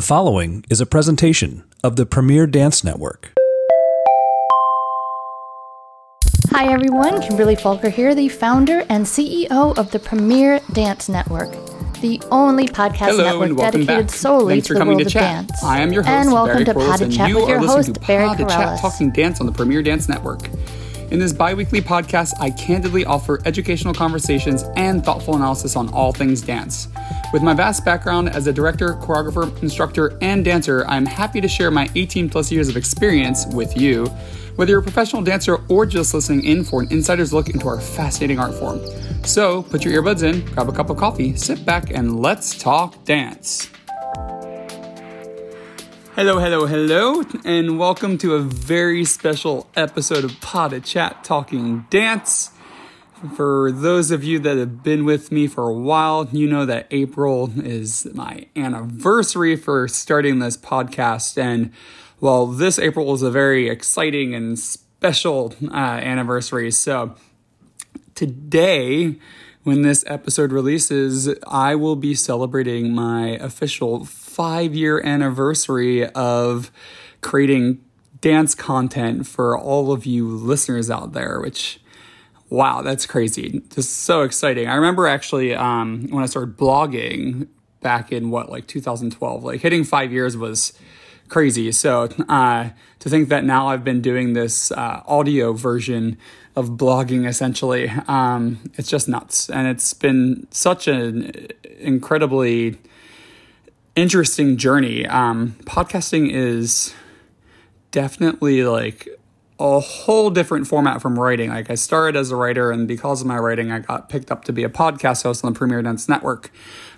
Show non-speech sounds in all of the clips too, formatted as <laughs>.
The following is a presentation of the Premier Dance Network. Hi everyone, Kimberly Falker here, the founder and CEO of the Premier Dance Network, the only podcast Hello, network dedicated back. solely Thanks to for the coming world to of dance. I am your host, and welcome Barry to Kerollis, Pod to and Chat you with are your listening host to Barry Pod to Kerollis. Talking Dance on the Premier Dance Network. In this bi-weekly podcast, I candidly offer educational conversations and thoughtful analysis on all things dance. With my vast background as a director, choreographer, instructor, and dancer, I'm happy to share my 18 plus years of experience with you, whether you're a professional dancer or just listening in for an insider's look into our fascinating art form. So put your earbuds in, grab a cup of coffee, sit back, and let's talk dance. Hello, hello, hello, and welcome to a very special episode of Pod Chat Talking Dance. For those of you that have been with me for a while, you know that April is my anniversary for starting this podcast. And well, this April is a very exciting and special uh, anniversary. So today, when this episode releases, I will be celebrating my official five year anniversary of creating dance content for all of you listeners out there, which wow, that's crazy. Just so exciting. I remember actually um, when I started blogging back in what, like 2012, like hitting five years was crazy. So uh, to think that now I've been doing this uh, audio version of blogging essentially, um, it's just nuts. And it's been such an incredibly interesting journey. Um, podcasting is definitely like a whole different format from writing. Like I started as a writer, and because of my writing, I got picked up to be a podcast host on the Premier Dance Network.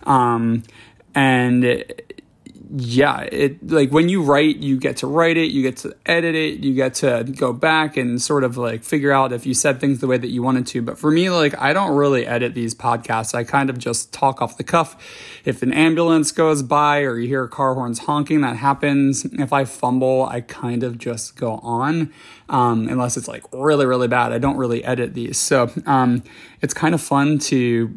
Um, and yeah, it like when you write, you get to write it, you get to edit it, you get to go back and sort of like figure out if you said things the way that you wanted to. But for me, like I don't really edit these podcasts. I kind of just talk off the cuff. If an ambulance goes by or you hear car horns honking, that happens. If I fumble, I kind of just go on. Um, unless it's like really, really bad. I don't really edit these. So um, it's kind of fun to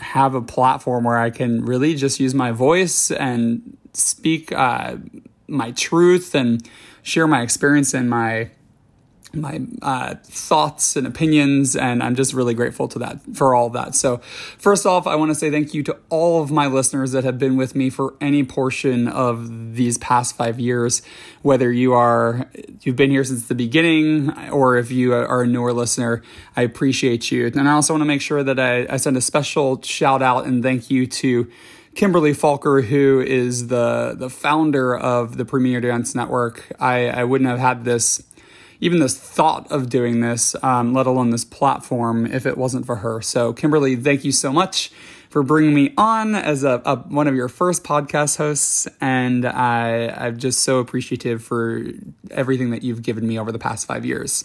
have a platform where I can really just use my voice and speak uh, my truth and share my experience and my my uh, thoughts and opinions, and I'm just really grateful to that for all of that. So, first off, I want to say thank you to all of my listeners that have been with me for any portion of these past five years. Whether you are you've been here since the beginning, or if you are a newer listener, I appreciate you. And I also want to make sure that I, I send a special shout out and thank you to. Kimberly Falker, who is the the founder of the Premier Dance Network, I, I wouldn't have had this even this thought of doing this, um, let alone this platform, if it wasn't for her. So, Kimberly, thank you so much for bringing me on as a, a one of your first podcast hosts, and I, I'm just so appreciative for everything that you've given me over the past five years.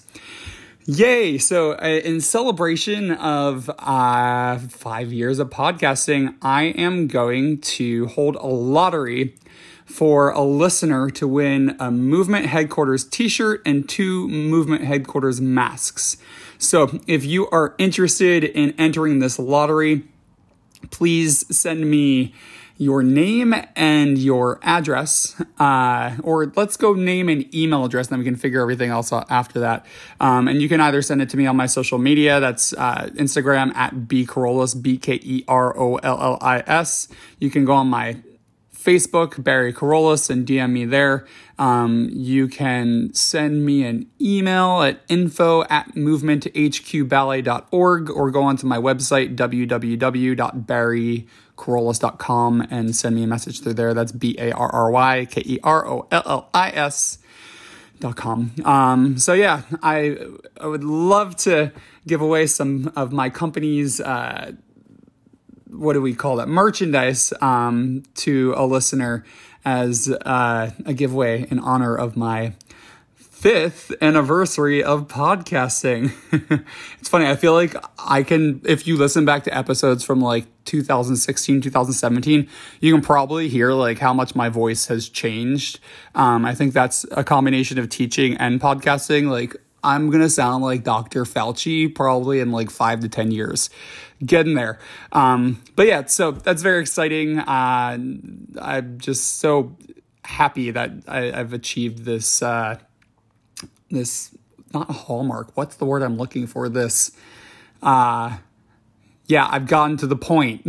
Yay! So, uh, in celebration of uh, five years of podcasting, I am going to hold a lottery for a listener to win a Movement Headquarters t shirt and two Movement Headquarters masks. So, if you are interested in entering this lottery, please send me your name and your address, uh, or let's go name and email address, and then we can figure everything else out after that. Um, and you can either send it to me on my social media, that's uh, Instagram at B Kerollis, B K E R O L L I S. You can go on my Facebook, Barry Kerollis, and DM me there. Um, you can send me an email at info at movementhqballet.org or go onto my website, www.barrykerollis.com, and send me a message through there. That's B A R R Y K E R O L L I S. Dot com. Um, so yeah, I I would love to give away some of my company's uh, what do we call that merchandise um, to a listener as uh, a giveaway in honor of my fifth anniversary of podcasting. <laughs> it's funny. I feel like I can, if you listen back to episodes from like 2016, 2017, you can probably hear like how much my voice has changed. Um, I think that's a combination of teaching and podcasting. Like I'm gonna sound like Dr. Fauci probably in like five to ten years, getting there. Um, but yeah, so that's very exciting. Uh, I'm just so happy that I, have achieved this uh, this not hallmark. What's the word I'm looking for? This uh, yeah, I've gotten to the point.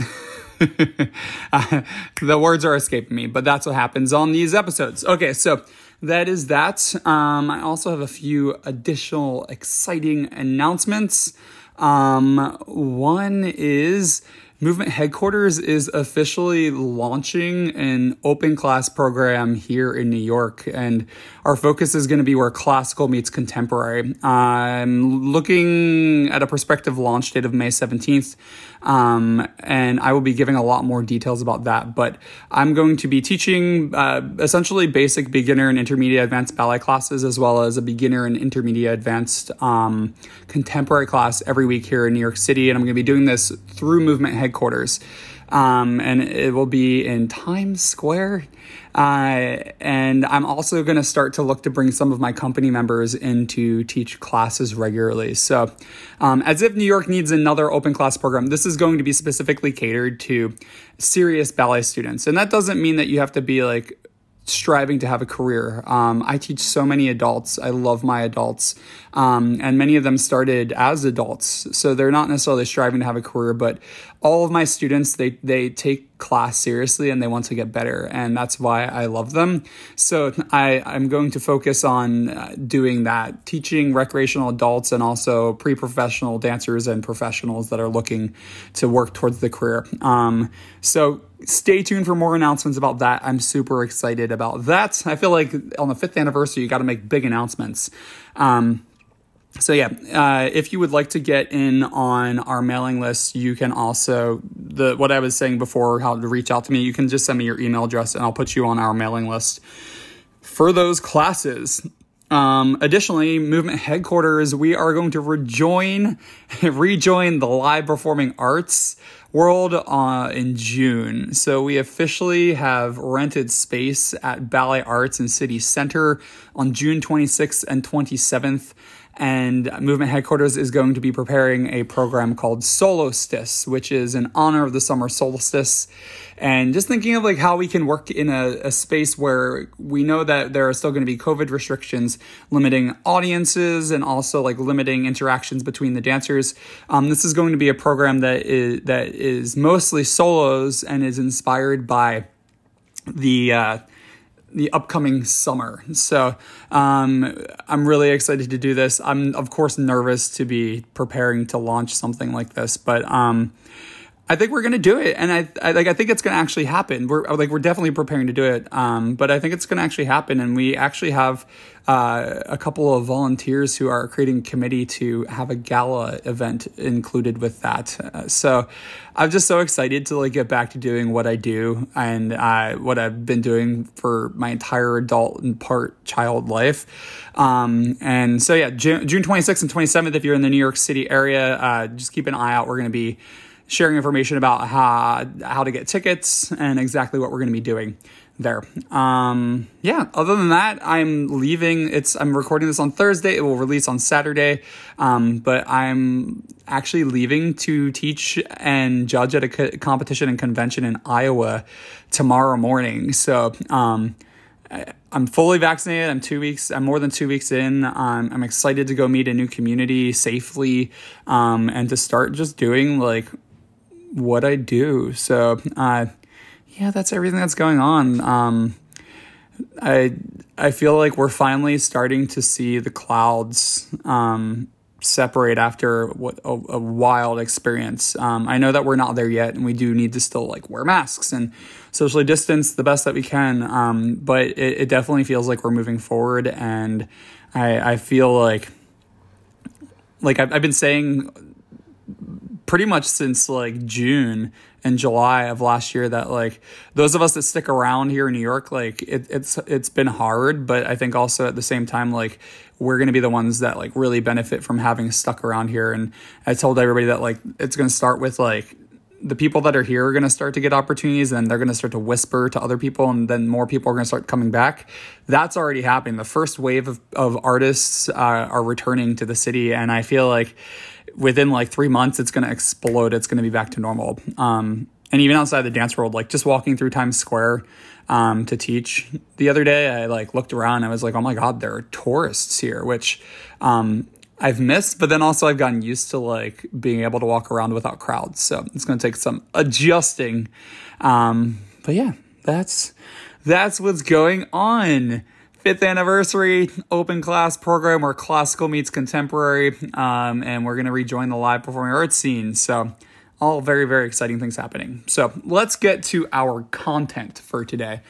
<laughs> uh, the words are escaping me, but that's what happens on these episodes. Okay, so that is that. Um, I also have a few additional exciting announcements. Um, one is Movement Headquarters is officially launching an open class program here in New York, and our focus is going to be where classical meets contemporary. I'm looking at a prospective launch date of May 17th, um, and I will be giving a lot more details about that. But I'm going to be teaching uh, essentially basic beginner and intermediate advanced ballet classes, as well as a beginner and intermediate advanced um, contemporary class every week here in New York City, and I'm going to be doing this through Movement Headquarters. Um, and it will be in Times Square. Uh, and I'm also going to start to look to bring some of my company members in to teach classes regularly. So, um, as if New York needs another open class program, this is going to be specifically catered to serious ballet students. And that doesn't mean that you have to be like striving to have a career. Um, I teach so many adults. I love my adults. Um, and many of them started as adults. So they're not necessarily striving to have a career, but all of my students, they, they take class seriously and they want to get better. And that's why I love them. So I, I'm going to focus on uh, doing that, teaching recreational adults and also pre professional dancers and professionals that are looking to work towards the career. Um, so stay tuned for more announcements about that. I'm super excited about that. I feel like on the fifth anniversary, you got to make big announcements. Um, so yeah, uh, if you would like to get in on our mailing list, you can also the what I was saying before, how to reach out to me. You can just send me your email address, and I'll put you on our mailing list for those classes. Um, additionally, Movement Headquarters, we are going to rejoin <laughs> rejoin the live performing arts world uh, in June. So we officially have rented space at Ballet Arts in City Center on June 26th and 27th and Movement Headquarters is going to be preparing a program called Solstice, which is in honor of the summer solstice. And just thinking of like how we can work in a, a space where we know that there are still going to be COVID restrictions limiting audiences and also like limiting interactions between the dancers. Um, this is going to be a program that is that is mostly solos and is inspired by the uh, the upcoming summer. So um, I'm really excited to do this. I'm of course nervous to be preparing to launch something like this, but um, I think we're gonna do it, and I, I like I think it's gonna actually happen. We're like we're definitely preparing to do it, um, but I think it's gonna actually happen, and we actually have uh, a couple of volunteers who are creating a committee to have a gala event included with that. Uh, so I'm just so excited to like get back to doing what I do and uh, what I've been doing for my entire adult and part child life. Um, and so yeah, June, June 26th and 27th, if you're in the New York City area, uh, just keep an eye out. We're gonna be sharing information about how, how to get tickets and exactly what we're going to be doing there. Um, yeah, other than that, I'm leaving. It's I'm recording this on Thursday. It will release on Saturday. Um, but I'm actually leaving to teach and judge at a co- competition and convention in Iowa tomorrow morning. So, um, I'm fully vaccinated. I'm two weeks. I'm more than two weeks in. Um, I'm excited to go meet a new community safely, um, and to start just doing like what I do. So, uh, yeah, that's everything that's going on. Um, I I feel like we're finally starting to see the clouds um, separate after what a, a wild experience. Um, I know that we're not there yet, and we do need to still like wear masks and socially distance the best that we can. Um, but it, it, definitely feels like we're moving forward, and I I feel like like I've, I've been saying pretty much since like June and July of last year that like those of us that stick around here in New York, like it, it's it's been hard, but I think also at the same time like we're to be the ones that like really benefit from having stuck around here. And I told everybody that like it's to start with like the people that are here are going to start to get opportunities and they're going to start to whisper to other people and then more people are going to start coming back that's already happening the first wave of, of artists uh, are returning to the city and i feel like within like three months, it's going to explode. It's going to be back to normal. Um, and even outside the dance world, like just walking through Times Square, um, to teach the other day. I like looked around. I was like, oh my god, there are tourists here, which um, I've missed. But then also I've gotten used to like being able to walk around without crowds. So it's going to take some adjusting. Um, but yeah, that's that's what's going on. Fifth anniversary open class program where classical meets contemporary, um, and we're going to rejoin the live performing arts scene. So all very, very exciting things happening. So let's get to our content for today.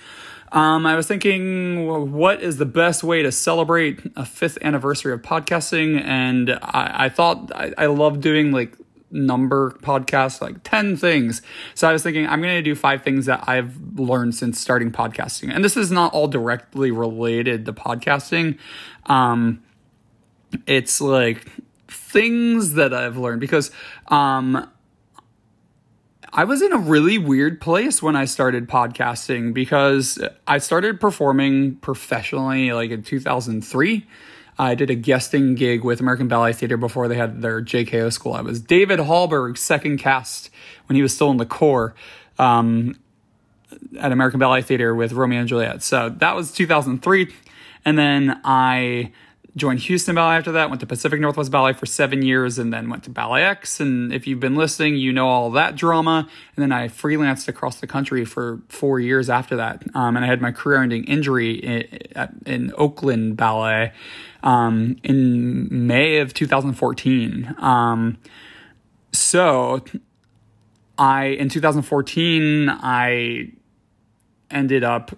Um, I was thinking, what is the best way to celebrate a fifth anniversary of podcasting? And I, I thought I, I love doing like number podcast, like 10 things. So I was thinking, I'm going to do five things that I've learned since starting podcasting. And this is not all directly related to podcasting. Um, it's like things that I've learned because um, I was in a really weird place when I started podcasting because I started performing professionally like in 2003. I did a guesting gig with American Ballet Theater before they had their JKO school. I was David Hallberg's second cast when he was still in the corps um, at American Ballet Theater with Romeo and Juliet. So that was 2003. And then I joined Houston Ballet after that, went to Pacific Northwest Ballet for seven years, and then went to BalletX. And if you've been listening, you know all that drama. And then I freelanced across the country for four years after that. Um, and I had my career ending injury in, in, Oakland Ballet um, in May of 2014. Um, so I, in 2014, I ended up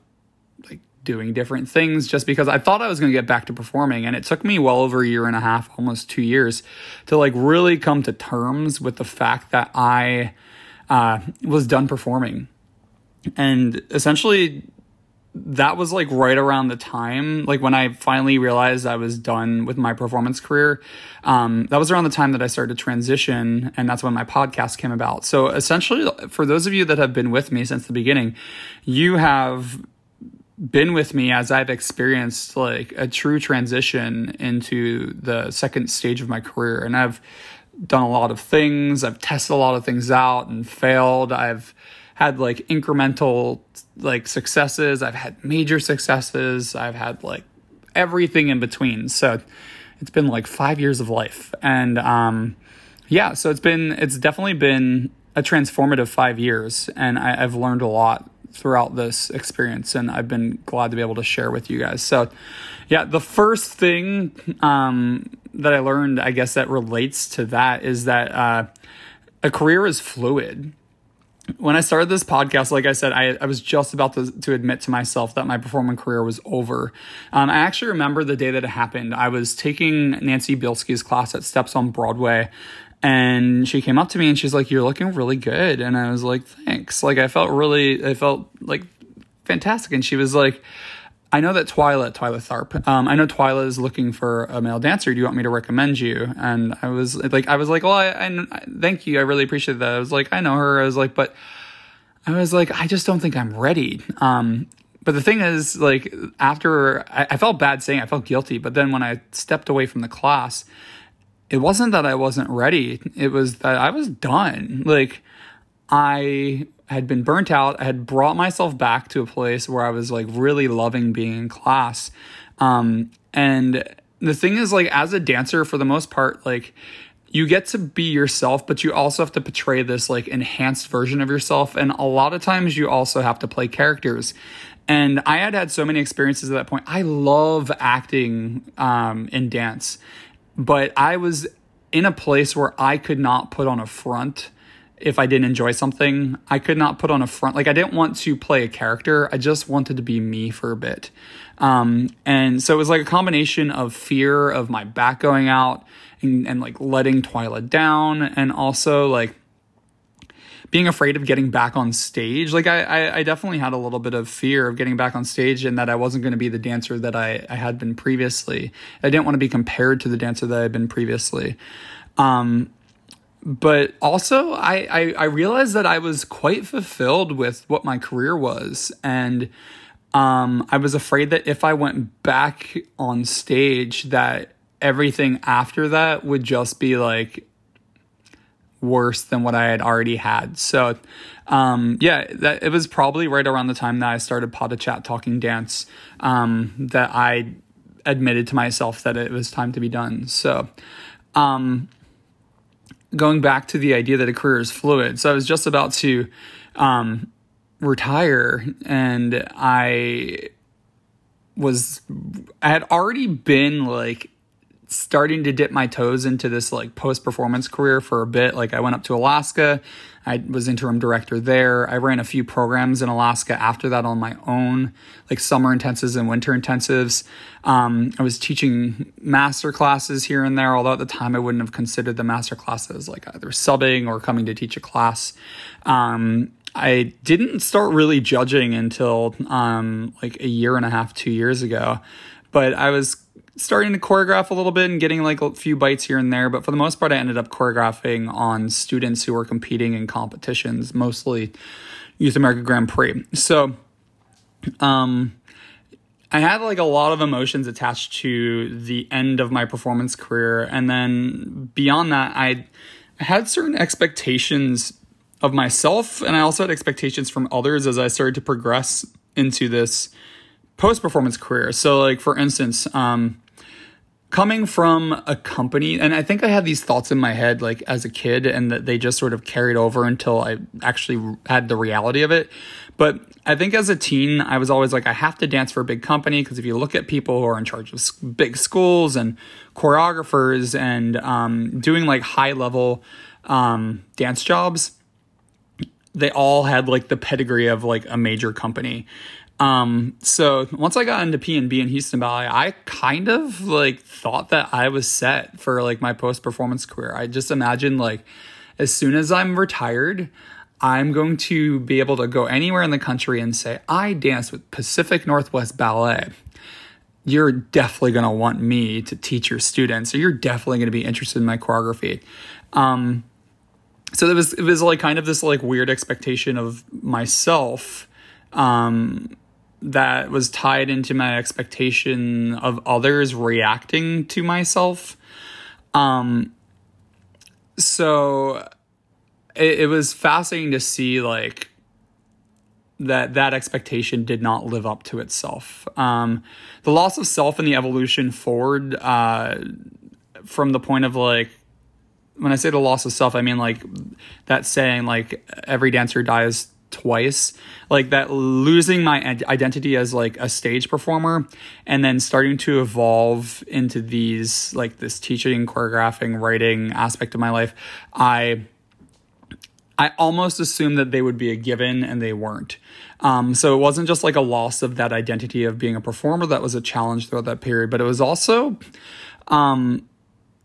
doing different things just because I thought I was going to get back to performing. And it took me well over a year and a half, almost two years, to like really come to terms with the fact that I uh, was done performing. And essentially, that was like right around the time, like when I finally realized I was done with my performance career. Um, that was around the time that I started to transition, and that's when my podcast came about. So essentially, for those of you that have been with me since the beginning, you have been with me as I've experienced like a true transition into the second stage of my career. And I've done a lot of things, I've tested a lot of things out and failed. I've had like incremental like successes, I've had major successes, I've had like everything in between. So it's been like 5 years of life. And um yeah, so it's been it's definitely been a transformative 5 years and I, I've learned a lot throughout this experience, and I've been glad to be able to share with you guys. So, yeah, the first thing um, that I learned, I guess, that relates to that is that uh, a career is fluid. When I started this podcast, like I said, I, I was just about to, to admit to myself that my performing career was over. Um, I actually remember the day that it happened. I was taking Nancy Bielski's class at Steps on Broadway and she came up to me and she's like you're looking really good. And i was like thanks. Like i felt really i felt like fantastic. And she was like i know that twyla twyla tharp um, i know twyla is looking for a male dancer. Do you want me to recommend you? And i was like i was like well I, I thank you. I really appreciate that. I was like i know her. I was like but i was like i just don't think i'm ready. Um, but the thing is like after I, I felt bad saying i felt guilty. But then when i stepped away from the class it wasn't that I wasn't ready. It was that I was done. Like I had been burnt out. I had brought myself back to a place where I was like really loving being in class. Um, and the thing is like as a dancer for the most part, like you get to be yourself, but you also have to portray this like enhanced version of yourself. And a lot of times you also have to play characters. And I had had so many experiences at that point. I love acting um, in dance but I was in a place where I could not put on a front if I didn't enjoy something. I could not put on a front. Like, I didn't want to play a character. I just wanted to be me for a bit. Um, and so it was like a combination of fear of my back going out and, and like letting Twyla down, and also like being afraid of getting back on stage. Like I, I, I, definitely had a little bit of fear of getting back on stage and that I wasn't going to be the dancer that I, I had been previously. I didn't want to be compared to the dancer that I had been previously. Um, but also I, I, I realized that I was quite fulfilled with what my career was. And um, I was afraid that if I went back on stage that everything after that would just be like worse than what I had already had. So, um, yeah, that it was probably right around the time that I started Pod de Chat Talking Dance um, that I admitted to myself that it was time to be done. So, um, going back to the idea that a career is fluid. So I was just about to um, retire, and I was I had already been like starting to dip my toes into this like post performance career for a bit. Like I went up to Alaska, I was interim director there. I ran a few programs in Alaska after that on my own, like summer intensives and winter intensives. Um, I was teaching master classes here and there, although at the time I wouldn't have considered the master classes like either subbing or coming to teach a class. Um, I didn't start really judging until um, like a year and a half, two years ago. But I was starting to choreograph a little bit and getting like a few bites here and there. But for the most part, I ended up choreographing on students who were competing in competitions, mostly Youth America Grand Prix. So, um, I had like a lot of emotions attached to the end of my performance career. And then beyond that, I, had certain expectations of myself and I also had expectations from others as I started to progress into this post performance career. So like for instance, um, coming from a company and I think I had these thoughts in my head like as a kid and that they just sort of carried over until I actually had the reality of it. But I think as a teen, I was always like, I have to dance for a big company because if you look at people who are in charge of big schools and choreographers and um, doing like high level um, dance jobs, they all had like the pedigree of like a major company. Um, so once I got into PNB in Houston Ballet, I kind of like thought that I was set for like my post performance career. I just imagined like as soon as I'm retired, I'm going to be able to go anywhere in the country and say, I dance with Pacific Northwest Ballet. You're definitely going to want me to teach your students, or you're definitely going to be interested in my choreography. Um, so it was it was like kind of this like weird expectation of myself um, that was tied into my expectation of others reacting to myself. Um, so it, it was fascinating to see like that that expectation did not live up to itself. Um, the loss of self and the evolution forward uh, from the point of like when I say the loss of self, I mean like that saying like every dancer dies twice like that losing my identity as like a stage performer and then starting to evolve into these like this teaching choreographing writing aspect of my life i i almost assumed that they would be a given and they weren't. Um, so it wasn't just like a loss of that identity of being a performer that was a challenge throughout that period but it was also um,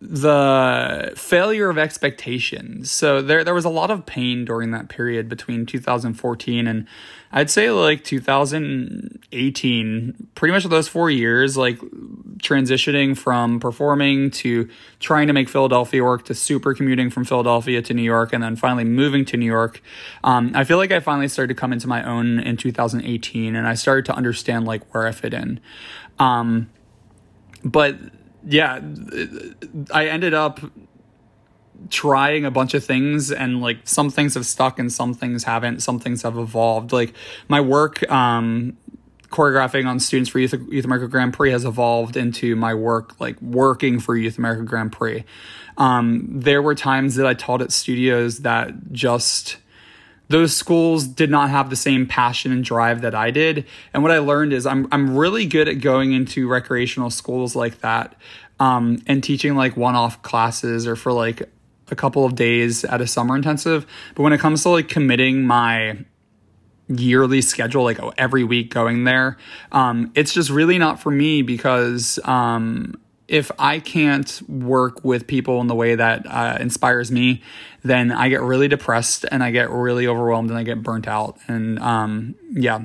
the failure of expectations. So there there was a lot of pain during that period between 2014 and I'd say like 2018, pretty much those 4 years like transitioning from performing to trying to make Philadelphia work to super commuting from Philadelphia to New York and then finally moving to New York. Um, I feel like I finally started to come into my own in 2018 and I started to understand like where I fit in. Um, but yeah, I ended up trying a bunch of things and like some things have stuck and some things haven't. Some things have evolved. Like my work um choreographing on students for youth, youth america grand prix has evolved into my work like working for youth america grand prix. Um there were times that i taught at studios that just those schools did not have the same passion and drive that I did. And what I learned is I'm I'm really good at going into recreational schools like that um, and teaching like one-off classes or for like a couple of days at a summer intensive. But when it comes to like committing my yearly schedule, like every week going there, um, it's just really not for me because um, if I can't work with people in the way that uh, inspires me, then I get really depressed and I get really overwhelmed and I get burnt out. And um, yeah,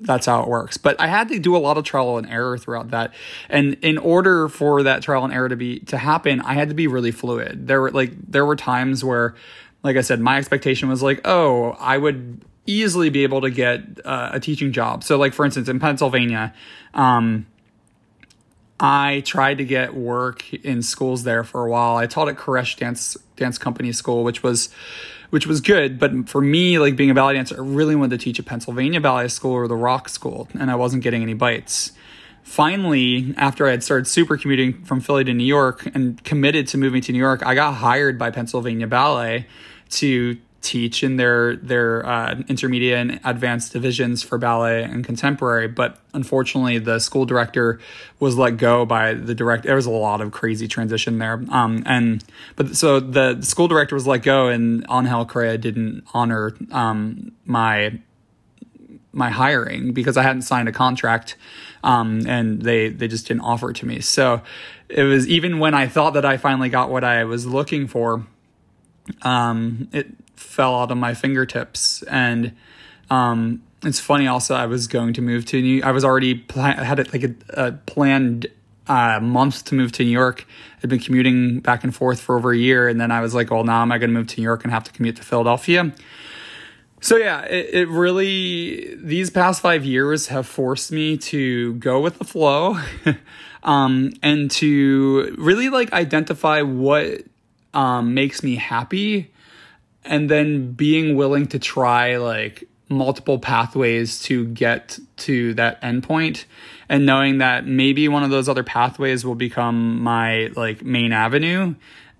that's how it works. But I had to do a lot of trial and error throughout that. And in order for that trial and error to be to happen, I had to be really fluid. There were like there were times where, like I said, my expectation was like, oh, I would easily be able to get uh, a teaching job. So like for instance, in Pennsylvania. Um, I tried to get work in schools there for a while. I taught at Koresh Dance Dance Company School, which was which was good. But for me, like being a ballet dancer, I really wanted to teach at Pennsylvania Ballet School or the Rock School, and I wasn't getting any bites. Finally, after I had started super commuting from Philly to New York and committed to moving to New York, I got hired by Pennsylvania Ballet to teach in their their uh, intermediate and advanced divisions for ballet and contemporary. But unfortunately, the school director was let go by the direct. There was a lot of crazy transition there. Um, and but so the school director was let go, and Angel Corella didn't honor um, my my hiring because I hadn't signed a contract. Um, and they they just didn't offer it to me. So it was even when I thought that I finally got what I was looking for, um, it fell out of my fingertips. And um, it's funny. Also, I was going to move to New. I was already had it like a, a planned uh, month to move to New York. I'd been commuting back and forth for over a year, and then I was like, "Well, now am I going to move to New York and have to commute to Philadelphia?" So yeah, it, it really these past five years have forced me to go with the flow, <laughs> um, and to really like identify what um, makes me happy and then being willing to try like multiple pathways to get to that endpoint and knowing that maybe one of those other pathways will become my like main avenue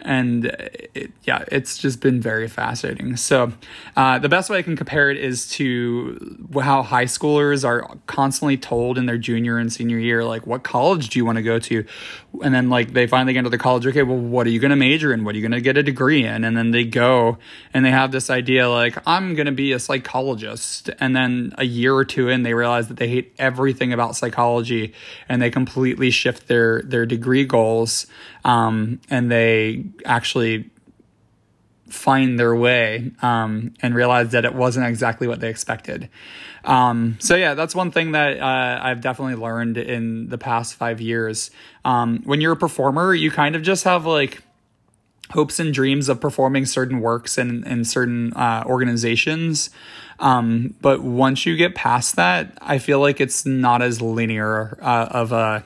and it, yeah, it's just been very fascinating. So, uh, the best way I can compare it is to how high schoolers are constantly told in their junior and senior year, like, what college do you want to go to? And then, like, they finally get into the college, okay, well, what are you going to major in? What are you going to get a degree in? And then they go and they have this idea, like, I'm going to be a psychologist. And then a year or two in, they realize that they hate everything about psychology and they completely shift their, their degree goals. Um, and they actually find their way um, and realize that it wasn't exactly what they expected. Um, so yeah, that's one thing that uh, I've definitely learned in the past five years. Um, when you're a performer, you kind of just have like hopes and dreams of performing certain works in, in certain uh, organizations. Um, but once you get past that, I feel like it's not as linear uh, of a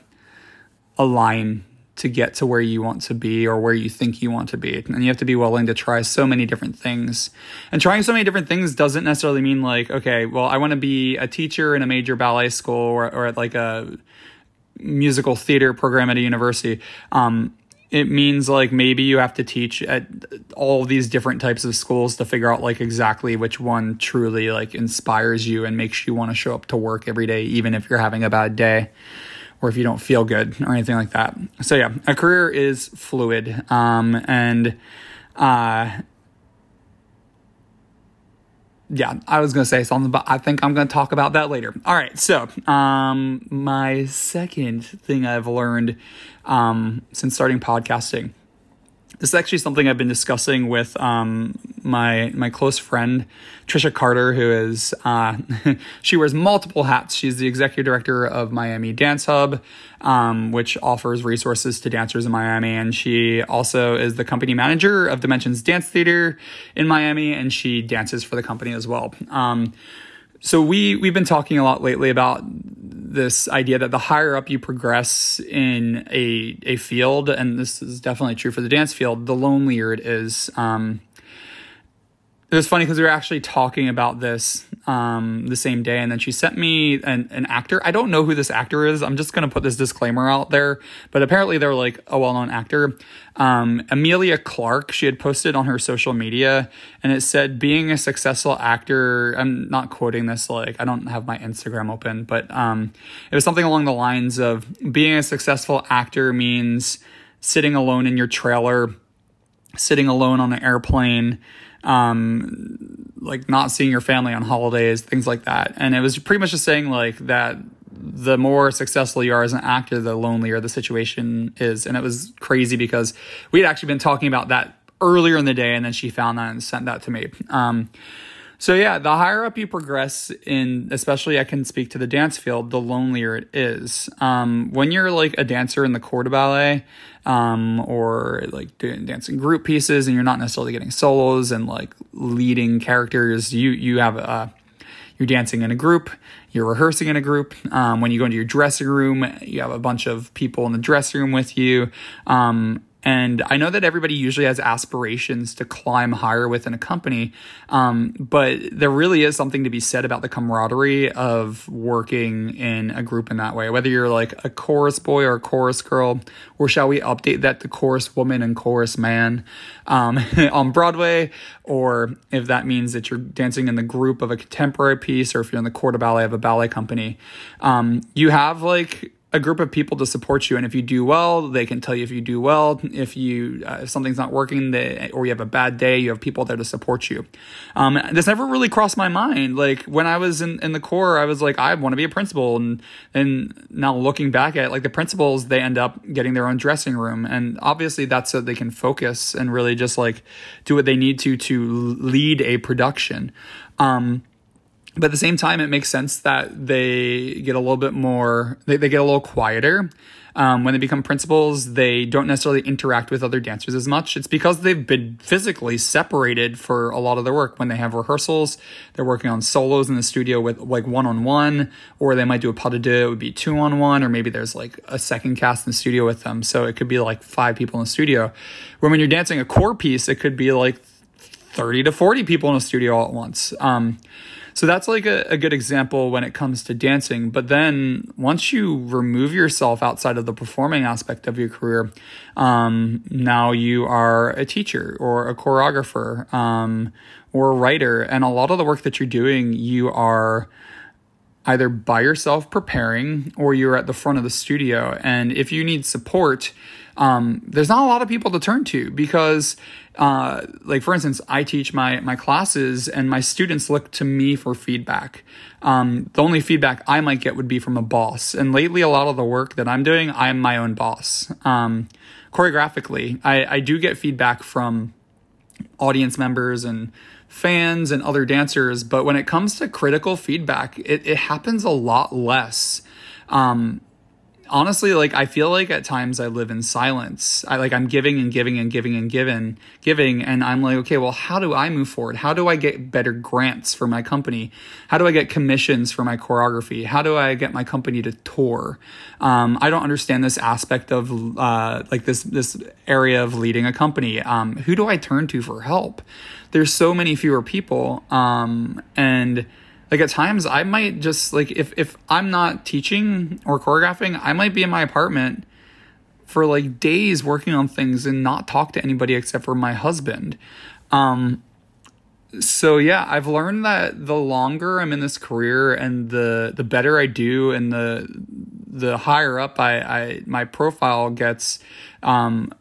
a line to get to where you want to be or where you think you want to be. And you have to be willing to try so many different things. And trying so many different things doesn't necessarily mean like, okay, well, I want to be a teacher in a major ballet school or, or at like a musical theater program at a university. Um, it means like maybe you have to teach at all these different types of schools to figure out like exactly which one truly like inspires you and makes you want to show up to work every day even if you're having a bad day or if you don't feel good or anything like that. So yeah, a career is fluid, um, and uh, yeah, I was gonna say something, but I think I'm gonna talk about that later. All right, so um, my second thing I've learned um, since starting podcasting this is actually something I've been discussing with um, my my close friend Trisha Carter, who is uh, <laughs> she wears multiple hats. She's the executive director of Miami Dance Hub, um, which offers resources to dancers in Miami, and she also is the company manager of Dimensions Dance Theater in Miami, and she dances for the company as well. Um, so we we've been talking a lot lately about this idea that the higher up you progress in a a field, and this is definitely true for the dance field, the lonelier it is. Um, it was funny because we were actually talking about this um, the same day, and then she sent me an, an actor. I don't know who this actor is. I'm just going to put this disclaimer out there, but apparently they're like a well known actor. Um, Emilia Clarke, she had posted on her social media, and it said, Being a successful actor, I'm not quoting this, like, I don't have my Instagram open, but um, it was something along the lines of being a successful actor means sitting alone in your trailer, sitting alone on an airplane um, like not seeing your family on holidays, things like that. And it was pretty much just saying like that the more successful you are as an actor, the lonelier the situation is. And it was crazy because we had actually been talking about that earlier in the day, and then she found that and sent that to me. Um, so yeah, the higher up you progress in, especially I can speak to the dance field, the lonelier it is. Um, when you're like a dancer in the corps de ballet, um, or like doing dancing group pieces, and you're not necessarily getting solos and like leading characters, you you have a you're dancing in a group, you're rehearsing in a group. Um, when you go into your dressing room, you have a bunch of people in the dressing room with you. Um, and I know that everybody usually has aspirations to climb higher within a company, um, but there really is something to be said about the camaraderie of working in a group in that way. Whether you're like a chorus boy or a chorus girl, or shall we update that to chorus woman and chorus man um, <laughs> on Broadway, or if that means that you're dancing in the group of a contemporary piece, or if you're in the corps de ballet of a ballet company, um, you have like a group of people to support you and if you do well they can tell you if you do well. If you uh, if something's not working they, or you have a bad day you have people there to support you. Um, this never really crossed my mind. Like when i was in, in the corps, i was like i want to be a principal and and now looking back at like the principals they end up getting their own dressing room and obviously that's so they can focus and really just like do what they need to to lead a production. Um, but at the same time, it makes sense that they get a little bit more, they, they get a little quieter. Um, when they become principals, they don't necessarily interact with other dancers as much. It's because they've been physically separated for a lot of their work. When they have rehearsals, they're working on solos in the studio with like one on one, or they might do a pas de deux, it would be two on one, or maybe there's like a second cast in the studio with them. So it could be like five people in the studio. Where when you're dancing a corps piece, it could be like 30 to 40 people in a studio all at once. Um, so that's like a, a good example when it comes to dancing. But then once you remove yourself outside of the performing aspect of your career, um, now you are a teacher or a choreographer um, or a writer. And a lot of the work that you're doing, you are either by yourself preparing or you're at the front of the studio. And if you need support, um, there's not a lot of people to turn to because uh, like for instance, I teach my my classes, and my students look to me for feedback. Um, the only feedback I might get would be from a boss, and lately, a lot of the work that I'm doing, I'm my own boss. Um, choreographically, I, I do get feedback from audience members and fans and other dancers, but when it comes to critical feedback, it, it happens a lot less. Um, honestly like i feel like at times i live in silence. I like i'm giving and giving and giving and giving giving and i'm like okay well how do i move forward? How do i get better grants for my company? How do i get commissions for my choreography? How do i get my company to tour? Um, i don't understand this aspect of uh, like this this area of leading a company. Um, who do i turn to for help? There's so many fewer people um, and like at times I might just like if if I'm not teaching or choreographing, I might be in my apartment for like days working on things and not talk to anybody except for my husband. Um so yeah, I've learned that the longer I'm in this career and the the better I do and the the higher up I, I my profile gets, um,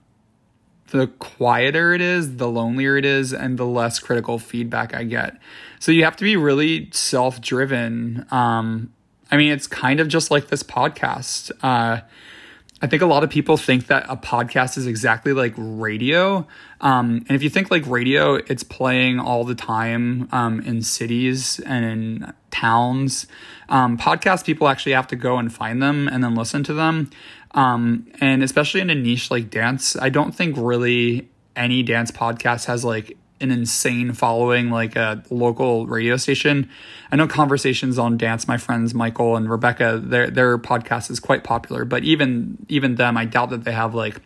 the quieter it is, the lonelier it is, and the less critical feedback I get. So you have to be really self driven. Um, I mean, it's kind of just like this podcast. Uh, I think a lot of people think that a podcast is exactly like radio. Um, and if you think like radio, it's playing all the time um, in cities and in towns. Um, podcast people actually have to go and find them and then listen to them. Um, and especially in a niche like dance, I don't think really any dance podcast has like an insane following like a local radio station. I know conversations on dance, my friends Michael and Rebecca, their their podcast is quite popular, but even even them, I doubt that they have like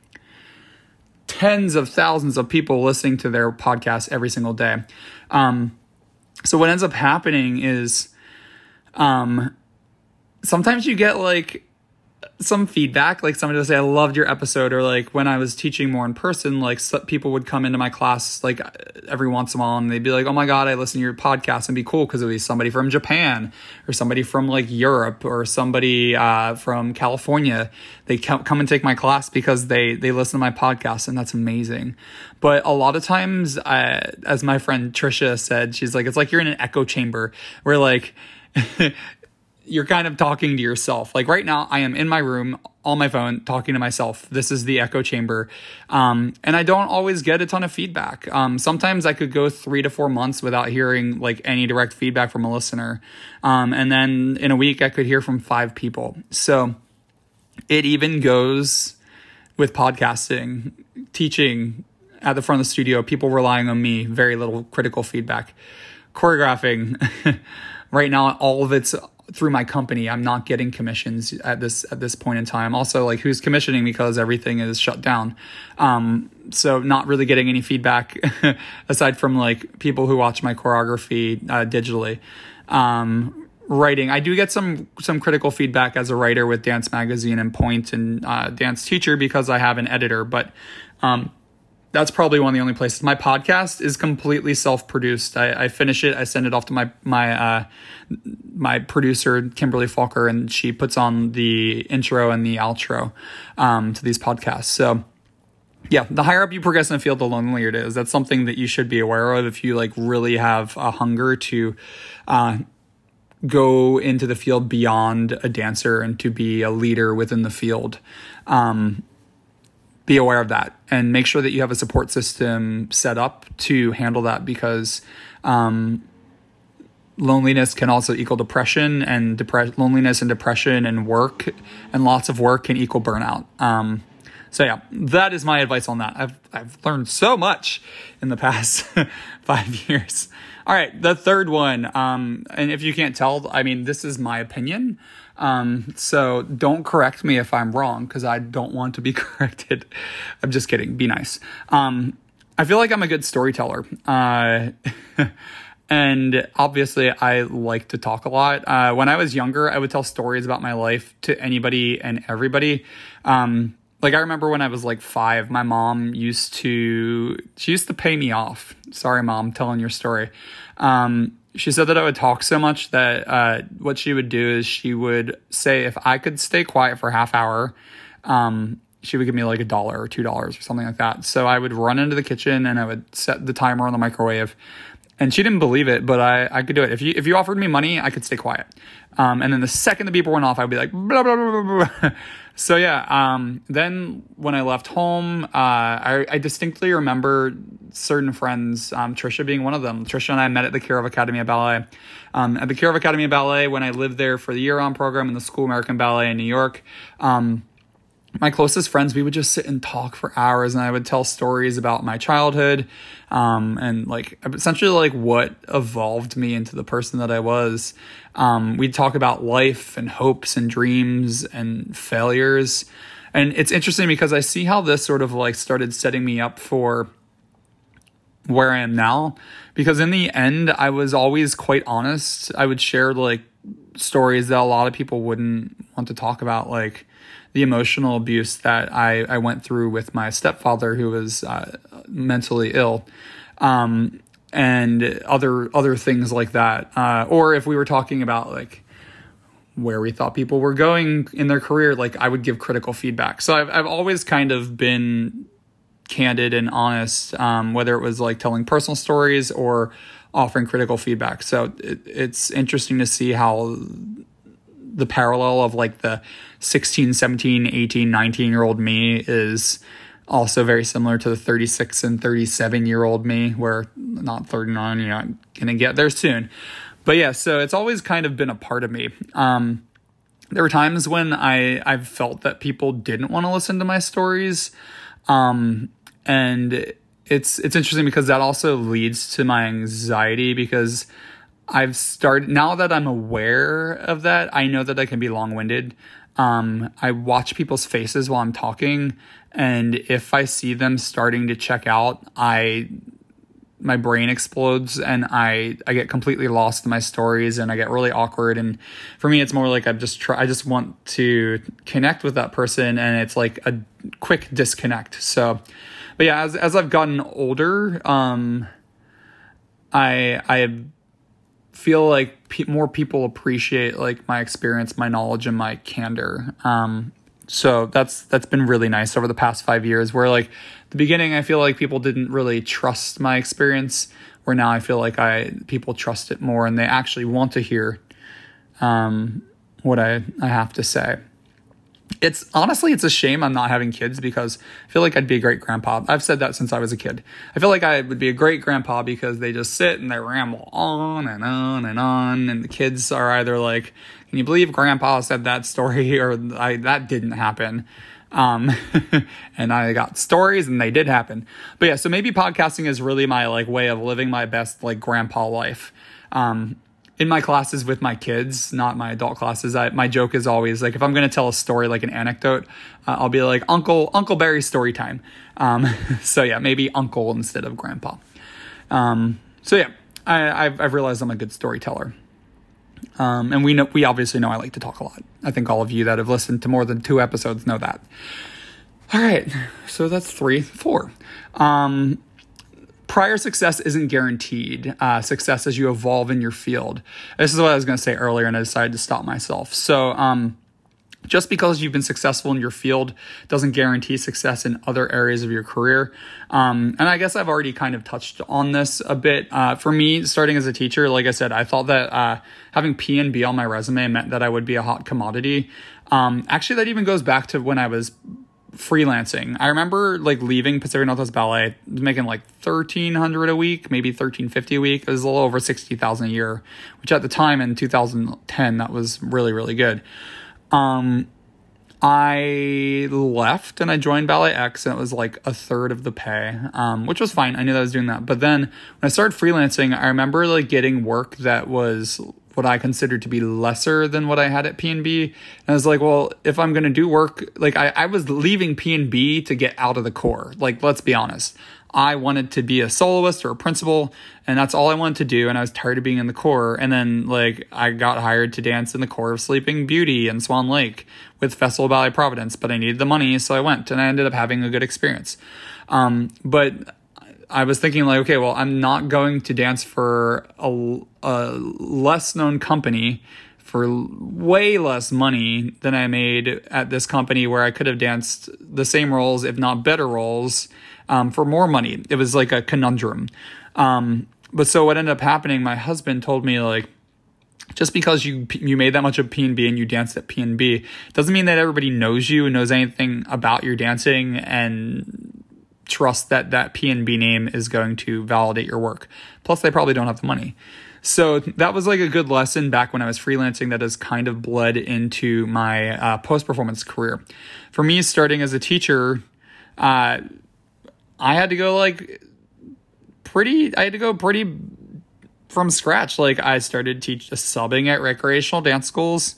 tens of thousands of people listening to their podcast every single day. Um, so what ends up happening is um, sometimes you get like some feedback like somebody would say i loved your episode or like when i was teaching more in person like people would come into my class like every once in a while and they'd be like oh my god i listen to your podcast and be cool because it be somebody from japan or somebody from like europe or somebody uh, from california. They come and take my class because they they listen to my podcast and that's amazing. But a lot of times I, as my friend trisha said she's like it's like you're in an echo chamber where like <laughs> you're kind of talking to yourself. Like right now, I am in my room on my phone talking to myself. This is the echo chamber. Um, and I don't always get a ton of feedback. Um, sometimes I could go three to four months without hearing like any direct feedback from a listener. Um, and then in a week, I could hear from five people. So it even goes with podcasting, teaching at the front of the studio, people relying on me, very little critical feedback. Choreographing. <laughs> right now, all of it's through my company. I'm not getting commissions at this at this point in time. Also, like who's commissioning because everything is shut down. Um, so not really getting any feedback <laughs> aside from like people who watch my choreography uh, digitally. Um, writing, I do get some some critical feedback as a writer with Dance Magazine and and uh, Dance Teacher because I have an editor, but. Um, that's probably one of the only places. My podcast is completely self-produced. I, I finish it, I send it off to my my uh, my producer Kimberly Falker, and she puts on the intro and the outro um, to these podcasts. So yeah, the higher up you progress in the field, the lonelier it is. That's something that you should be aware of if you like really have a hunger to uh, go into the field beyond a dancer and to be a leader within the field. Um, be aware of that and make sure that you have a support system set up to handle that because um, loneliness can also equal depression and loneliness and depression and work and lots of work can equal burnout. Um, so yeah that is my advice on that. I've, I've learned so much in the past <laughs> five years. All right the third one um, and if you can't tell i mean this is my opinion um, so don't correct me if I'm wrong because I don't want to be <laughs> corrected. I'm just kidding. Be nice. Um, I feel like I'm a good storyteller. Uh, <laughs> and obviously, I like to talk a lot. Uh, when I was younger, I would tell stories about my life to anybody and everybody. Um, like I remember when I was like five, my mom used to she used to pay me off. Sorry, mom, telling your story. Um, she said that I would talk so much that uh, what she would do is she would say if I could stay quiet for half hour, um, she would give me like a dollar or two dollars or something like that. So I would run into the kitchen and I would set the timer on the microwave. And she didn't believe it, but I, I could do it. If you if you offered me money, I could stay quiet. Um, and then the second the beeper went off, I'd be like blah blah blah blah blah. <laughs> so yeah. Um, then when I left home, uh, I, I distinctly remember certain friends, um, Trisha being one of them. Trisha and I met at the Kirov Academy of Ballet. Um, at the Kirov Academy of Ballet, when I lived there for the year-round program in the School American Ballet in New York, um, my closest friends, we would just sit and talk for hours, and I would tell stories about my childhood, um, and like essentially like what evolved me into the person that I was. Um, we'd talk about life and hopes and dreams and failures, and it's interesting because I see how this sort of like started setting me up for where I am now. Because in the end, I was always quite honest. I would share like stories that a lot of people wouldn't want to talk about, like the emotional abuse that I, I went through with my stepfather, who was uh, mentally ill. Um, and other other things like that, uh, or if we were talking about like where we thought people were going in their career, like I would give critical feedback. So I've I've always kind of been candid and honest, um, whether it was like telling personal stories or offering critical feedback. So it, it's interesting to see how the parallel of like the 16, 17, 18, 19 year old me is also very similar to the 36 and 37 year old me, where not 39, you're not going to get there soon. But yeah, so it's always kind of been a part of me. Um, there were times when I I've felt that people didn't want to listen to my stories. Um, and it's it's interesting because that also leads to my anxiety because I've started now that I'm aware of that, I know that I can be long-winded. Um, I watch people's faces while I'm talking, and if I see them starting to check out, I my brain explodes and I I get completely lost in my stories and I get really awkward and for me it's more like I just try I just want to connect with that person and it's like a quick disconnect. So but yeah, as as I've gotten older, um, I I feel like pe- more people appreciate like my experience, my knowledge, and my candor. Um, so that's that's been really nice over the past five years. Where like the beginning, I feel like people didn't really trust my experience. Where now I feel like I people trust it more and they actually want to hear um, what I I have to say it's honestly it's a shame I'm not having kids because I feel like I'd be a great grandpa. I've said that since I was a kid. I feel like I would be a great grandpa because they just sit and they ramble on and on and on and the kids are either like, "Can you believe grandpa said that story?" <laughs> or "I that didn't happen." Um, <laughs> and I got stories and they did happen. But yeah, so maybe podcasting is really my like way of living my best like grandpa life. Um, in my classes with my kids, not my adult classes, I, my joke is always like if I'm going to tell a story like an anecdote, uh, I'll be like Uncle Uncle Barry story time. Um, <laughs> so yeah, maybe Uncle instead of Grandpa. Um, so yeah, I, I've, I've realized I'm a good storyteller. Um, and we know we obviously know I like to talk a lot. I think all of you that have listened to more than two episodes know that. All right, so that's three, four. Um, prior success isn't guaranteed uh, success as you evolve in your field. This is what I was going to say earlier, and I decided to stop myself. So, um, just because you've been successful in your field doesn't guarantee success in other areas of your career. Um, and I guess I've already kind of touched on this a bit. Uh, for me, starting as a teacher, like I said, I thought that uh, having PNB on my resume meant that I would be a hot commodity. Um, actually, that even goes back to when I was freelancing. I remember like leaving Pacific Northwest Ballet, making like thirteen hundred a week, maybe thirteen fifty a week. It was a little over sixty thousand a year, which at the time in 2010 that was really really good. Um, I left and I joined BalletX, and it was like a third of the pay, um, which was fine. I knew that I was doing that. But then when I started freelancing, I remember like getting work that was what I considered to be lesser than what I had at PNB. And I was like, well, if I'm going to do work, like I, I was leaving PNB to get out of the corps. Like, let's be honest. I wanted to be a soloist or a principal, and that's all I wanted to do. And I was tired of being in the corps. And then, like, I got hired to dance in the corps of Sleeping Beauty in Swan Lake with Festival Ballet Providence, but I needed the money, so I went, and I ended up having a good experience. Um, but I was thinking like, okay, well, I'm not going to dance for a, a less known company for way less money than I made at this company where I could have danced the same roles, if not better roles, um, for more money. It was like a conundrum. Um, but so what ended up happening, my husband told me like, just because you you made that much of P and you danced at PNB doesn't mean that everybody knows you and knows anything about your dancing and trust that that PNB name is going to validate your work. Plus, they probably don't have the money. So that was like a good lesson back when I was freelancing that has kind of bled into my uh, post performance career. For me, starting as a teacher, uh, I had to go like pretty, I had to go pretty from scratch. Like I started teach subbing at recreational dance schools.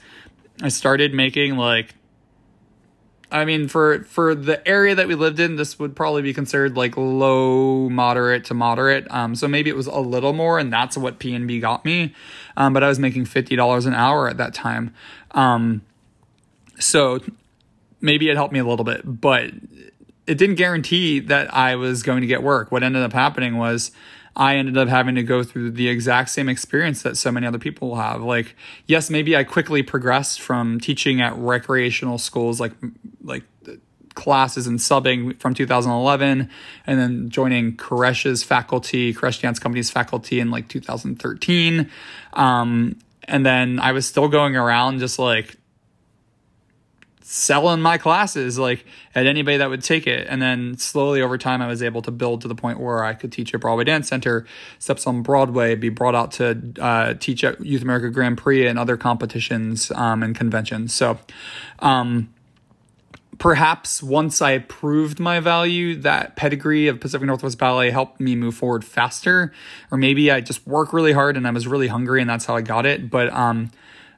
I started making like I mean, for for the area that we lived in, this would probably be considered like low, moderate to moderate. Um, so maybe it was a little more, and that's what PNB got me. Um, but I was making fifty dollars an hour at that time. Um, so maybe it helped me a little bit, but it didn't guarantee that I was going to get work. What ended up happening was I ended up having to go through the exact same experience that so many other people have. Like, yes, maybe I quickly progressed from teaching at recreational schools, like like classes and subbing from 2011, and then joining Koresh's faculty, Koresh Dance Company's faculty in like 2013. Um, and then I was still going around just like selling my classes like at anybody that would take it. And then slowly over time i was able to build to the point where i could teach at broadway dance center steps on broadway be brought out to uh, teach at youth america grand prix and other competitions um, and conventions. So um, perhaps once i proved my value that pedigree of pacific northwest ballet helped me move forward faster. Or maybe i just work really hard and i was really hungry and that's how i got it. But um,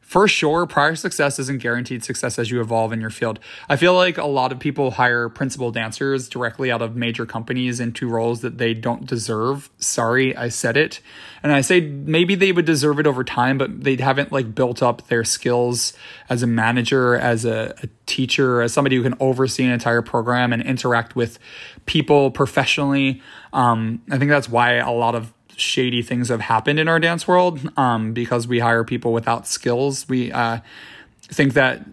for sure, prior success isn't guaranteed success as you evolve in your field. I feel like a lot of people hire principal dancers directly out of major companies into roles that they don't deserve. Sorry, I said it. And I say maybe they would deserve it over time, but they haven't like built up their skills as a manager, as a, a teacher, as somebody who can oversee an entire program and interact with people professionally. Um, I think that's why a lot of shady things have happened in our dance world um, because we hire people without skills. We uh, think that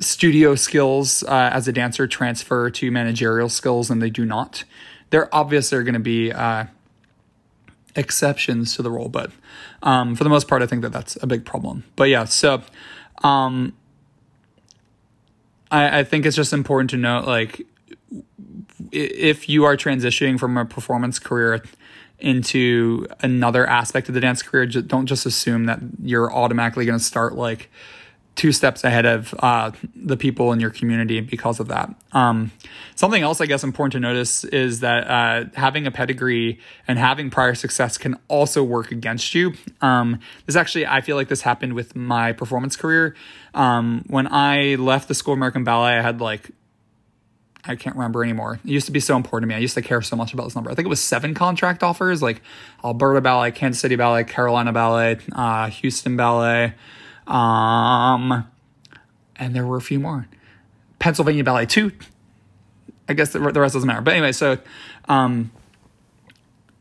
studio skills uh, as a dancer transfer to managerial skills, and they do not. There obviously are going to be uh, exceptions to the rule, but um, for the most part, I think that that's a big problem. But yeah, so um, I, I think it's just important to note like if you are transitioning from a performance career into another aspect of the dance career. Just, don't just assume that you're automatically going to start like two steps ahead of uh, the people in your community because of that. Um, something else I guess important to notice is that uh, having a pedigree and having prior success can also work against you. Um, this actually, I feel like this happened with my performance career. Um, when I left the School of American Ballet, I had like I can't remember anymore. It used to be so important to me. I used to care so much about this number. I think it was seven contract offers, like Alberta Ballet, Kansas City Ballet, Carolina Ballet, uh, Houston Ballet, um, and there were a few more. Pennsylvania Ballet too. I guess the, rest doesn't matter. But anyway, so um,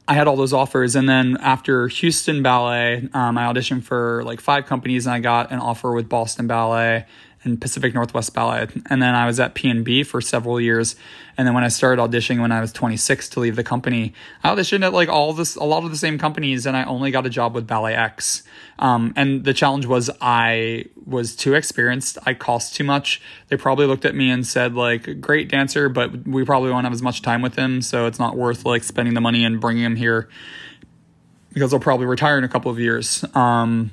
I had all those offers, and then after Houston Ballet, um, I auditioned for like five companies, and I got an offer with Boston Ballet and Pacific Northwest Ballet. And then I was at PNB for several years. And then when I started auditioning when I was 26 to leave the company, I auditioned at like all this, a lot of the same companies, and I only got a job with BalletX. Um, and the challenge was I was too experienced. I cost too much. They probably looked at me and said like, great dancer, but we probably won't have as much time with him. So it's not worth like spending the money and bringing him here because he'll probably retire in a couple of years. Um,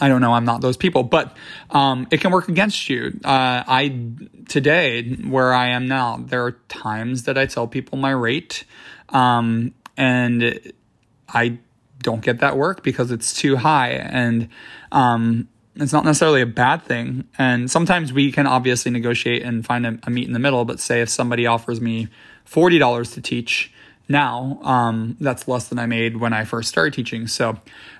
I don't know. I'm not those people, but um, it can work against you. Uh, I today where I am now, there are times that I tell people my rate, um, and I don't get that work because it's too high, and um, it's not necessarily a bad thing. And sometimes we can obviously negotiate and find a, a meet in the middle. But say if somebody offers me forty dollars to teach now, um, that's less than I made when I first started teaching. So,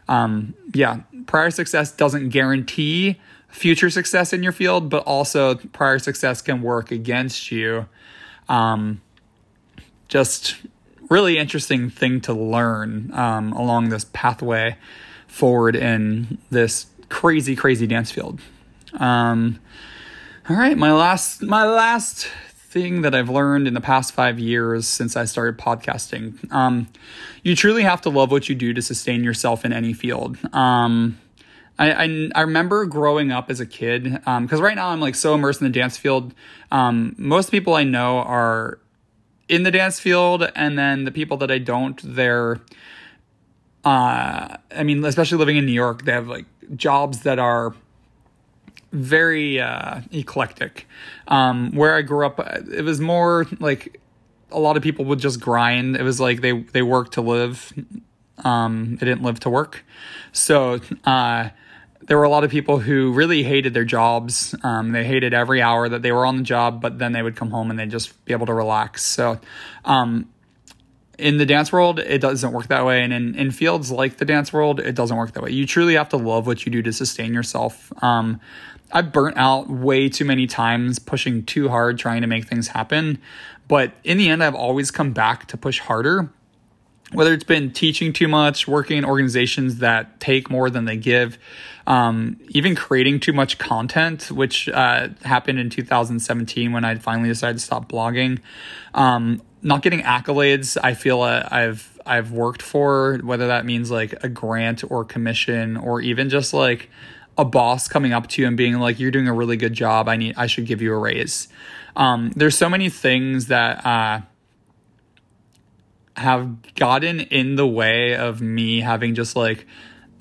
um, yeah, prior success doesn't guarantee future success in your field, but also prior success can work against you. Um, just really interesting thing to learn um, along this pathway forward in this crazy, crazy dance field. Um, all right, my last, my last thing that I've learned in the past five years since I started podcasting. Um, you truly have to love what you do to sustain yourself in any field. Um, I, I, I, remember growing up as a kid because um, right now I'm like so immersed in the dance field. Um, most people I know are in the dance field, and then the people that I don't, they're. Uh, I mean, especially living in New York, they have like jobs that are very uh, eclectic. Um, where I grew up, it was more like a lot of people would just grind. It was like they they worked to live. Um, they didn't live to work. So uh, there were a lot of people who really hated their jobs. Um, they hated every hour that they were on the job, but then they would come home and they'd just be able to relax. So um, in the dance world, it doesn't work that way. And in, in fields like the dance world, it doesn't work that way. You truly have to love what you do to sustain yourself. Um, I've burnt out way too many times pushing too hard trying to make things happen. But in the end, I've always come back to push harder. Whether it's been teaching too much, working in organizations that take more than they give, um, even creating too much content, which uh, happened in 2017 when I finally decided to stop blogging. Um, not getting accolades, I feel uh, I've I've worked for, whether that means like a grant or commission or even just like a boss coming up to you and being like, "You're doing a really good job. I need. I should give you a raise." Um, there's so many things that uh, have gotten in the way of me having just like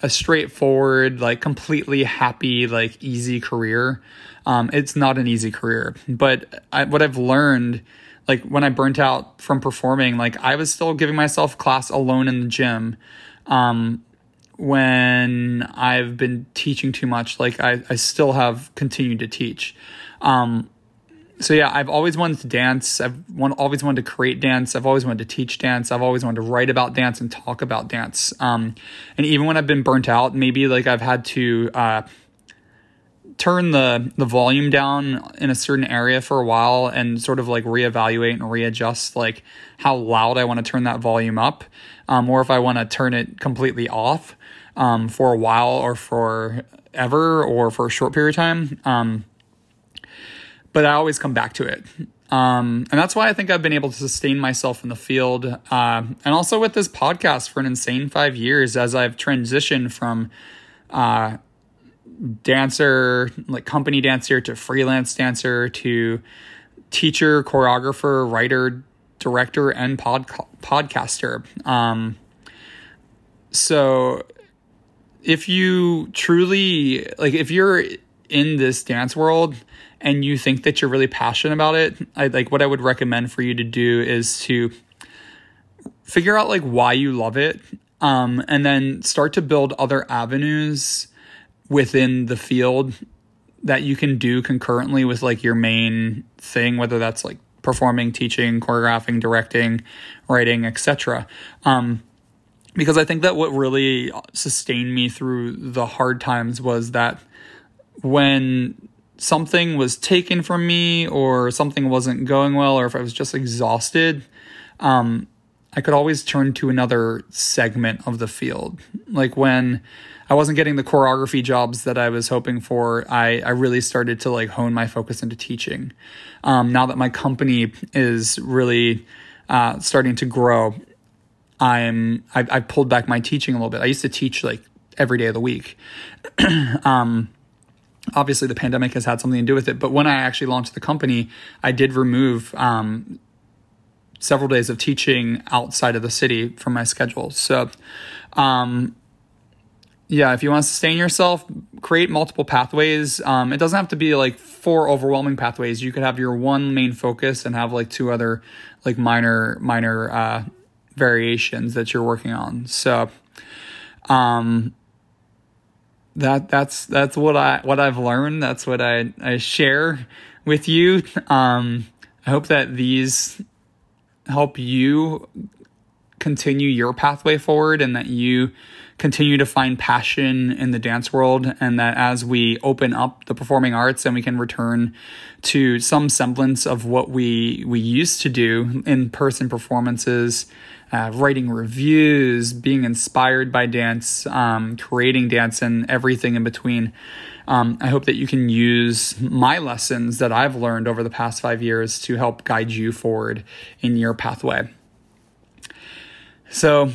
a straightforward, like completely happy, like easy career. Um, it's not an easy career, but I, what I've learned, like when I burnt out from performing, like I was still giving myself class alone in the gym. Um, when I've been teaching too much, like I, I still have continued to teach. Um, so yeah, I've always wanted to dance. I've want, always wanted to create dance. I've always wanted to teach dance. I've always wanted to write about dance and talk about dance. Um, and even when I've been burnt out, maybe like I've had to uh, turn the the volume down in a certain area for a while and sort of like reevaluate and readjust like how loud I want to turn that volume up, um, or if I want to turn it completely off um, for a while or for ever or for a short period of time. Um, but I always come back to it. Um, and that's why I think I've been able to sustain myself in the field. Uh, and also with this podcast for an insane five years as I've transitioned from uh, dancer, like company dancer, to freelance dancer, to teacher, choreographer, writer, director, and pod- podcaster. Um, so if you truly like if you're in this dance world and you think that you're really passionate about it, I like what I would recommend for you to do is to figure out like why you love it um, and then start to build other avenues within the field that you can do concurrently with like your main thing whether that's like performing teaching choreographing directing writing etc um, because i think that what really sustained me through the hard times was that when something was taken from me or something wasn't going well or if i was just exhausted um, I could always turn to another segment of the field. Like when I wasn't getting the choreography jobs that I was hoping for, I, I really started to like hone my focus into teaching. Um, now that my company is really uh, starting to grow, I'm I, I pulled back my teaching a little bit. I used to teach like every day of the week. <clears throat> um, obviously, the pandemic has had something to do with it. But when I actually launched the company, I did remove um, several days of teaching outside of the city from my schedule. So, um, yeah, if you want to sustain yourself, create multiple pathways. Um, it doesn't have to be like four overwhelming pathways. You could have your one main focus and have like two other like minor minor uh, variations that you're working on. So, um, that that's that's what I what I've learned. That's what I I share with you. <laughs> Um, I hope that these help you continue your pathway forward and that you continue to find passion in the dance world and that as we open up the performing arts and we can return to some semblance of what we we used to do in person performances uh, writing reviews being inspired by dance um, creating dance and everything in between um, I hope that you can use my lessons that I've learned over the past five years to help guide you forward in your pathway. So,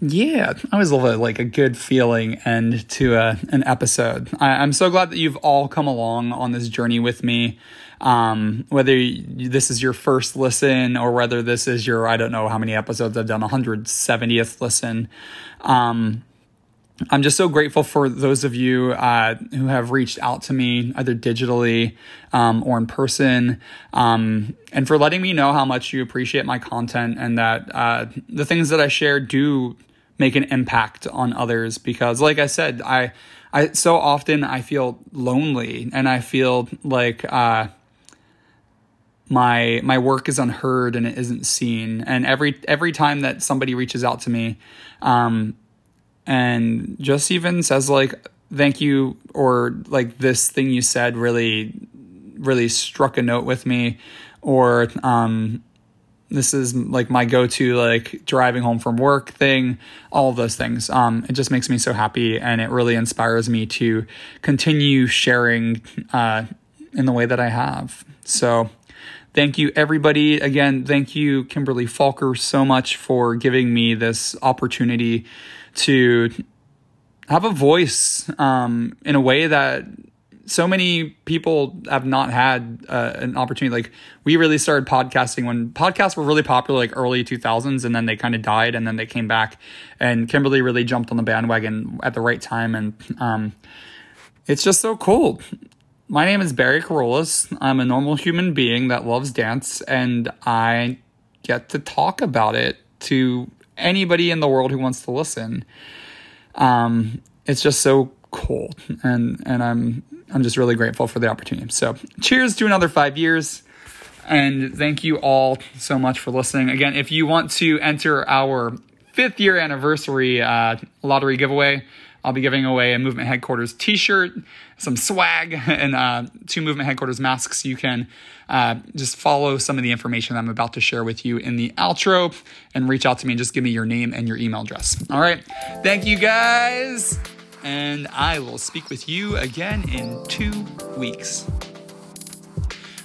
yeah, I always love a, like a good feeling end to a, an episode. I, am so glad that you've all come along on this journey with me. Um, whether you, this is your first listen or whether this is your, I don't know how many episodes I've done, 170th listen. Um, I'm just so grateful for those of you uh, who have reached out to me either digitally um, or in person, um, and for letting me know how much you appreciate my content and that uh, the things that I share do make an impact on others. Because, like I said, I, I so often I feel lonely and I feel like. Uh, my my work is unheard and it isn't seen and every every time that somebody reaches out to me um, and just even says like thank you or like this thing you said really really struck a note with me. Or um this is like my go-to like driving home from work thing all of those things. Um it just makes me so happy and it really inspires me to continue sharing uh in the way that I have. So thank you everybody. Again thank you Kimberly Falker so much for giving me this opportunity to have a voice um, in a way that so many people have not had uh, an opportunity. Like we really started podcasting when podcasts were really popular, like early 2000s, and then they kind of died, and then they came back. And Kimberly really jumped on the bandwagon at the right time, and um, it's just so cool. My name is Barry Kerollis. I'm a normal human being that loves dance, and I get to talk about it to anybody in the world who wants to listen. Um, it's just so cool, and and I'm I'm just really grateful for the opportunity. So, cheers to another five years, and thank you all so much for listening. Again, if you want to enter our fifth year anniversary uh, lottery giveaway. I'll be giving away a Movement Headquarters t shirt, some swag, and uh, two Movement Headquarters masks. You can uh, just follow some of the information that I'm about to share with you in the outro and reach out to me and just give me your name and your email address. All right. Thank you guys. And I will speak with you again in two weeks.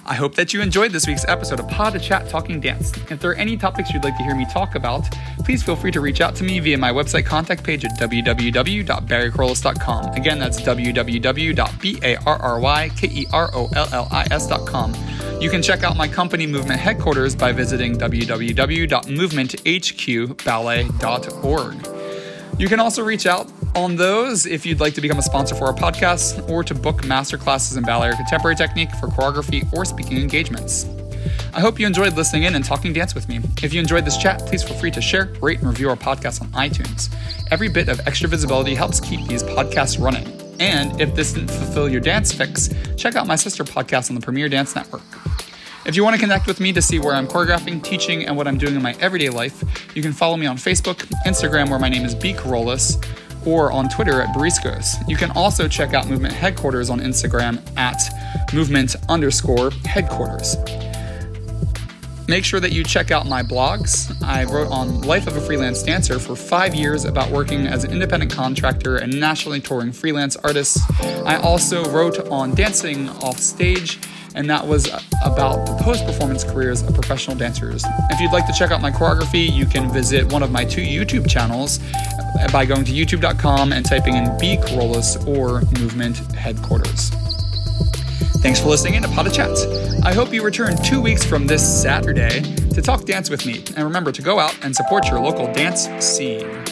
I hope that you enjoyed this week's episode of Pod de Chat Talking Dance. If there are any topics you'd like to hear me talk about, please feel free to reach out to me via my website contact page at www.barrykerollis.com. Again, that's www.barrykerollis.com. You can check out my company movement headquarters by visiting www.movementhqballet.org. You can also reach out on those if you'd like to become a sponsor for our podcast or to book masterclasses in ballet or contemporary technique for choreography or speaking engagements. I hope you enjoyed listening in and talking dance with me. If you enjoyed this chat, please feel free to share, rate, and review our podcast on iTunes. Every bit of extra visibility helps keep these podcasts running. And if this didn't fulfill your dance fix, check out my sister podcast on the Premier Dance Network. If you want to connect with me to see where I'm choreographing, teaching, and what I'm doing in my everyday life, you can follow me on Facebook, Instagram, where my name is B. Kerollis, or on Twitter at Bariscos. You can also check out Movement Headquarters on Instagram at movement underscore headquarters. Make sure that you check out my blogs. I wrote on Life of a Freelance Dancer for five years about working as an independent contractor and nationally touring freelance artist. I also wrote on dancing off stage, and that was about the post performance careers of professional dancers. If you'd like to check out my choreography, you can visit one of my two YouTube channels by going to youtube.com and typing in B Kerollis or Movement Headquarters. Thanks for listening in to Pod de Chats. I hope you return two weeks from this Saturday to talk dance with me. And remember to go out and support your local dance scene.